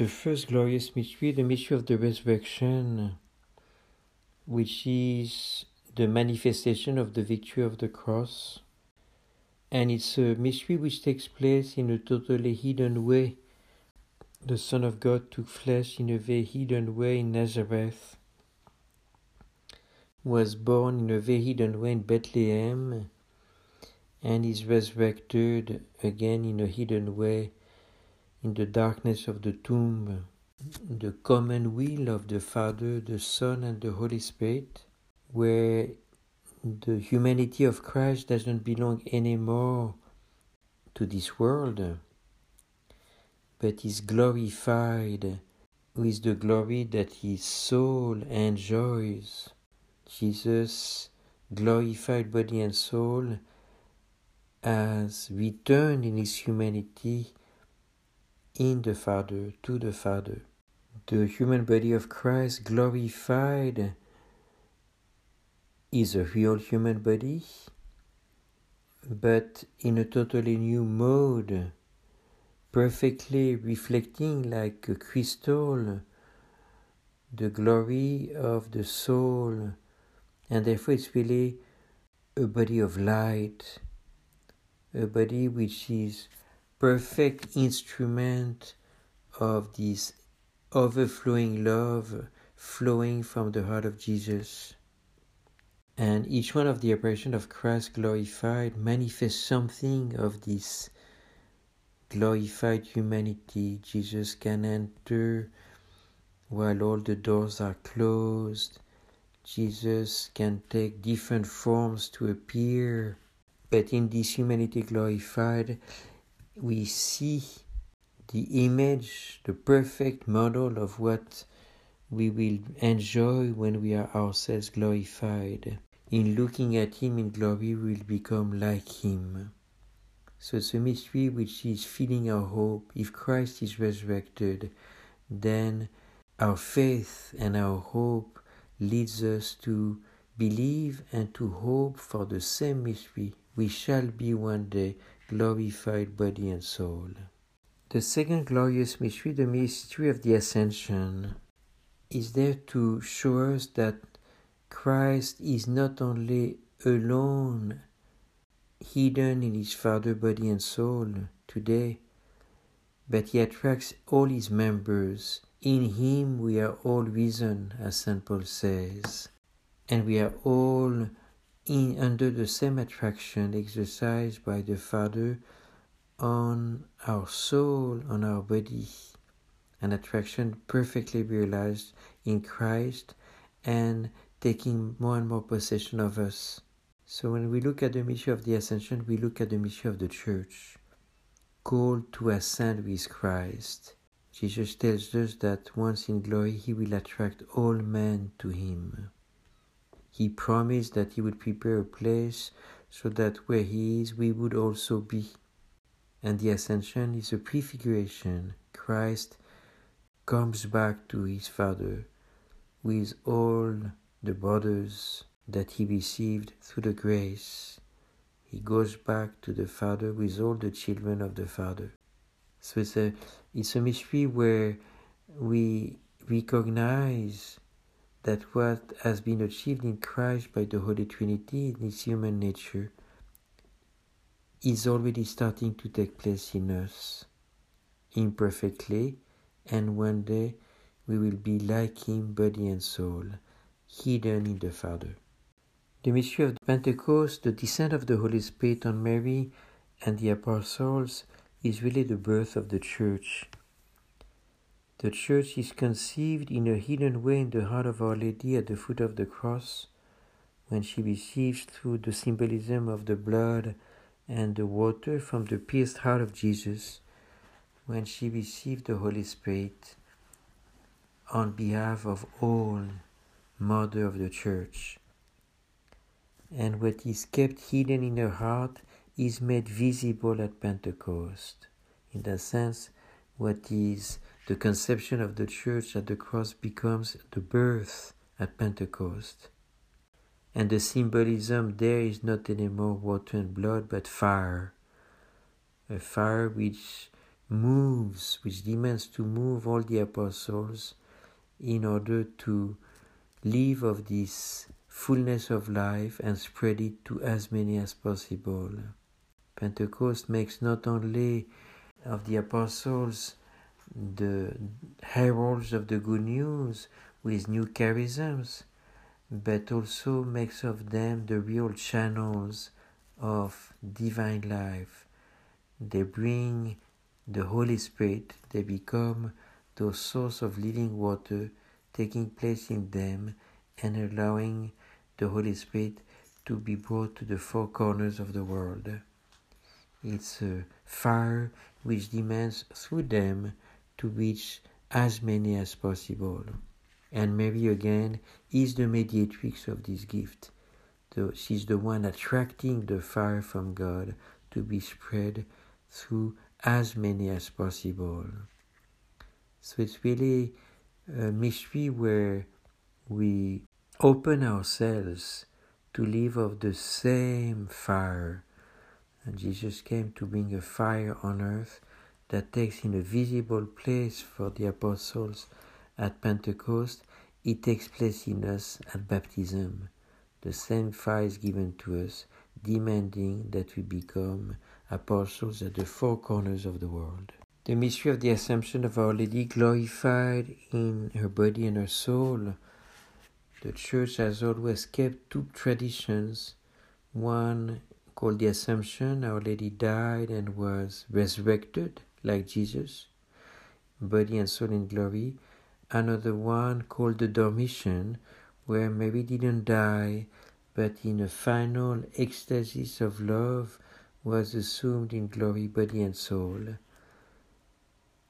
the first glorious mystery, the mystery of the resurrection, which is the manifestation of the victory of the cross. And it's a mystery which takes place in a totally hidden way. The Son of God took flesh in a very hidden way in Nazareth, was born in a very hidden way in Bethlehem, and is resurrected again in a hidden way in the darkness of the tomb, the common will of the Father, the Son, and the Holy Spirit, where the humanity of Christ doesn't belong anymore to this world, but is glorified with the glory that his soul enjoys. Jesus, glorified body and soul, has returned in his humanity in the Father, to the Father. The human body of Christ glorified is a real human body, but in a totally new mode, perfectly reflecting like a crystal the glory of the soul, and therefore it's really a body of light, a body which is perfect instrument of this overflowing love flowing from the heart of Jesus. And each one of the apparitions of Christ glorified manifests something of this glorified humanity. Jesus can enter while all the doors are closed. Jesus can take different forms to appear. But in this humanity glorified, we see the image, the perfect model of what we will enjoy when we are ourselves glorified. In looking at Him in glory, we will become like Him. So it's a mystery which is feeding our hope. If Christ is resurrected, then our faith and our hope leads us to believe and to hope for the same mystery. We shall be one day glorified body and soul. The second glorious mystery, the mystery of the Ascension, is there to show us that Christ is not only alone, hidden in his Father, body, and soul today, but he attracts all his members. In him we are all risen, as St. Paul says, and we are all in under the same attraction exercised by the Father on our soul, on our body, an attraction perfectly realized in Christ and taking more and more possession of us. So when we look at the mission of the ascension, we look at the mission of the church, called to ascend with Christ. Jesus tells us that once in glory he will attract all men to him. He promised that He would prepare a place so that where He is, we would also be. And the ascension is a prefiguration. Christ comes back to His Father with all the brothers that He received through the grace. He goes back to the Father with all the children of the Father. So it's a, it's a mystery where we recognize that what has been achieved in Christ by the Holy Trinity in His human nature is already starting to take place in us imperfectly, and one day we will be like Him, body and soul, hidden in the Father. The mystery of Pentecost, the descent of the Holy Spirit on Mary and the apostles, is really the birth of the Church the Church is conceived in a hidden way in the heart of Our Lady at the foot of the cross, when she receives through the symbolism of the blood and the water from the pierced heart of Jesus, when she received the Holy Spirit on behalf of all, Mother of the Church. And what is kept hidden in her heart is made visible at Pentecost. In that sense, what is the conception of the church at the cross becomes the birth at Pentecost. And the symbolism there is not anymore water and blood, but fire. A fire which moves, which demands to move all the apostles in order to live of this fullness of life and spread it to as many as possible. Pentecost makes not only of the apostles the heralds of the good news with new charisms, but also makes of them the real channels of divine life. They bring the Holy Spirit, they become the source of living water taking place in them and allowing the Holy Spirit to be brought to the four corners of the world. It's a fire which demands through them to reach as many as possible. And Mary again is the mediatrix of this gift. So she's the one attracting the fire from God to be spread through as many as possible. So it's really a mystery where we open ourselves to live of the same fire. And Jesus came to bring a fire on earth that takes in a visible place for the apostles at Pentecost. It takes place in us at baptism. The same fire is given to us, demanding that we become apostles at the four corners of the world. The mystery of the Assumption of Our Lady glorified in her body and her soul. The Church has always kept two traditions. One called the Assumption, Our Lady died and was resurrected like Jesus, body and soul in glory. Another one called the Dormition, where Mary didn't die, but in a final ecstasy of love was assumed in glory, body and soul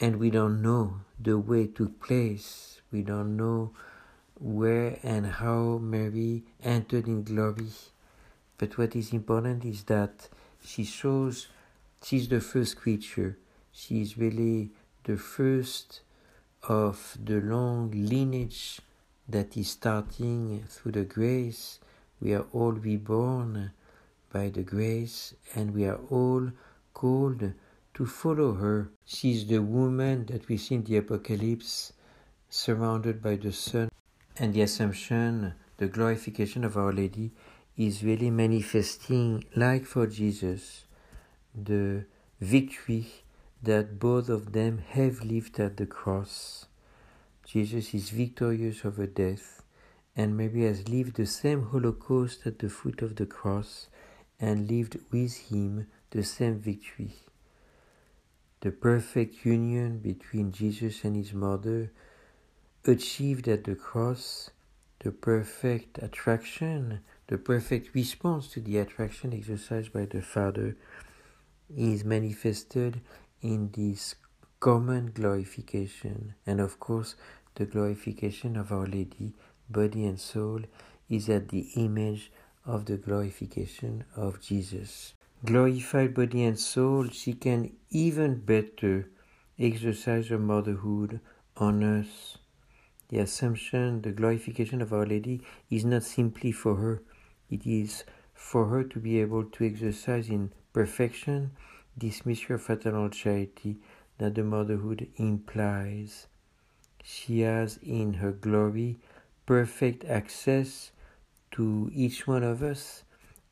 and we don't know the way it took place. We don't know where and how Mary entered in glory. But what is important is that she shows she's the first creature. She is really the first of the long lineage that is starting through the grace. We are all reborn by the grace and we are all called to follow her. She is the woman that we see in the Apocalypse, surrounded by the sun. And the Assumption, the glorification of Our Lady, is really manifesting, like for Jesus, the victory that both of them have lived at the cross. Jesus is victorious over death, and Mary has lived the same Holocaust at the foot of the cross and lived with him the same victory the perfect union between Jesus and his mother, achieved at the cross, the perfect attraction, the perfect response to the attraction exercised by the Father, is manifested in this common glorification. And of course, the glorification of Our Lady, body and soul, is at the image of the glorification of Jesus glorified body and soul, she can even better exercise her motherhood on us. The Assumption, the glorification of Our Lady, is not simply for her, it is for her to be able to exercise in perfection mystery of fraternal charity that the motherhood implies. She has in her glory perfect access to each one of us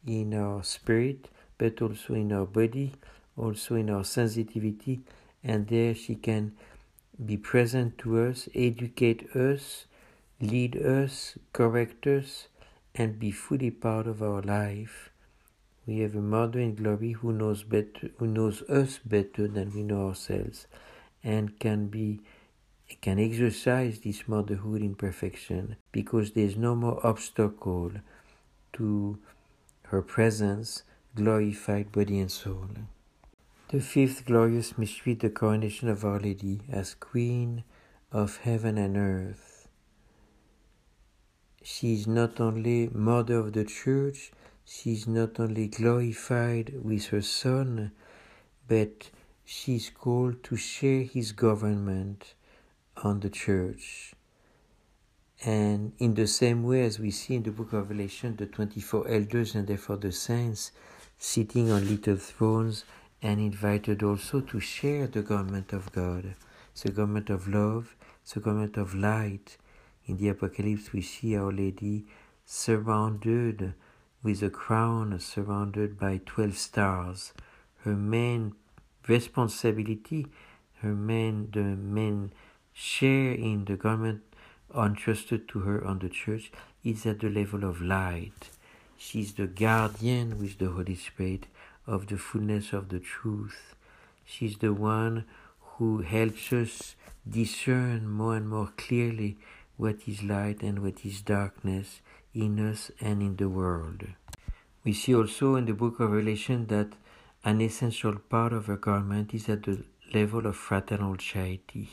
in our spirit but also in our body, also in our sensitivity, and there she can be present to us, educate us, lead us, correct us, and be fully part of our life. We have a mother in glory who knows better, who knows us better than we know ourselves, and can be can exercise this motherhood in perfection because there is no more obstacle to her presence glorified body and soul. The fifth glorious mystery, the coronation of Our Lady as Queen of heaven and earth. She is not only Mother of the Church, she is not only glorified with her Son, but she is called to share his government on the Church. And in the same way as we see in the book of Revelation, the 24 elders and therefore the saints sitting on little thrones and invited also to share the government of God, the government of love, the government of light. In the Apocalypse, we see Our Lady surrounded with a crown, surrounded by 12 stars. Her main responsibility, her main, the main share in the government entrusted to her on the church is at the level of light. She's the guardian with the Holy Spirit of the fullness of the truth. She's the one who helps us discern more and more clearly what is light and what is darkness in us and in the world. We see also in the book of Revelation that an essential part of her garment is at the level of fraternal charity.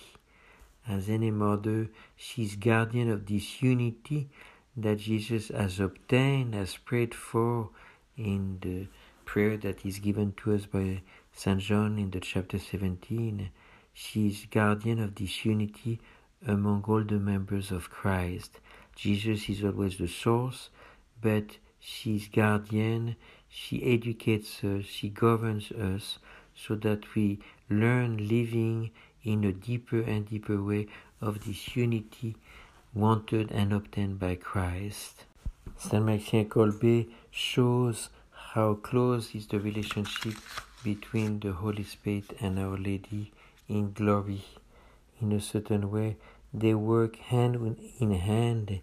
As any mother, she is guardian of this unity that Jesus has obtained, has prayed for in the prayer that is given to us by St. John in the chapter 17. She is guardian of this unity among all the members of Christ. Jesus is always the source, but she is guardian, she educates us, she governs us so that we learn living in a deeper and deeper way of this unity wanted and obtained by Christ. Saint Maxime Kolbe shows how close is the relationship between the Holy Spirit and Our Lady in glory. In a certain way, they work hand in hand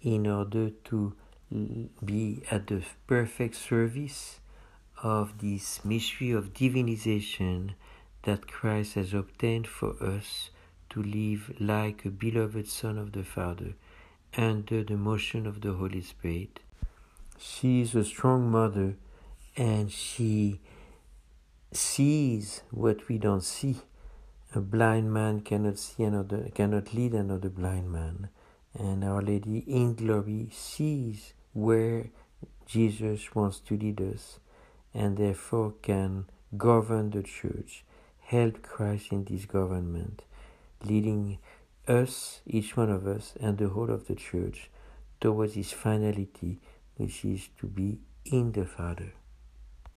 in order to be at the perfect service of this mystery of divinization that Christ has obtained for us to live like a beloved Son of the Father under the motion of the Holy Spirit. She is a strong mother and she sees what we don't see. A blind man cannot see another, cannot lead another blind man. And Our Lady in glory sees where Jesus wants to lead us and therefore can govern the church, help Christ in this government leading us, each one of us, and the whole of the church towards his finality, which is to be in the Father.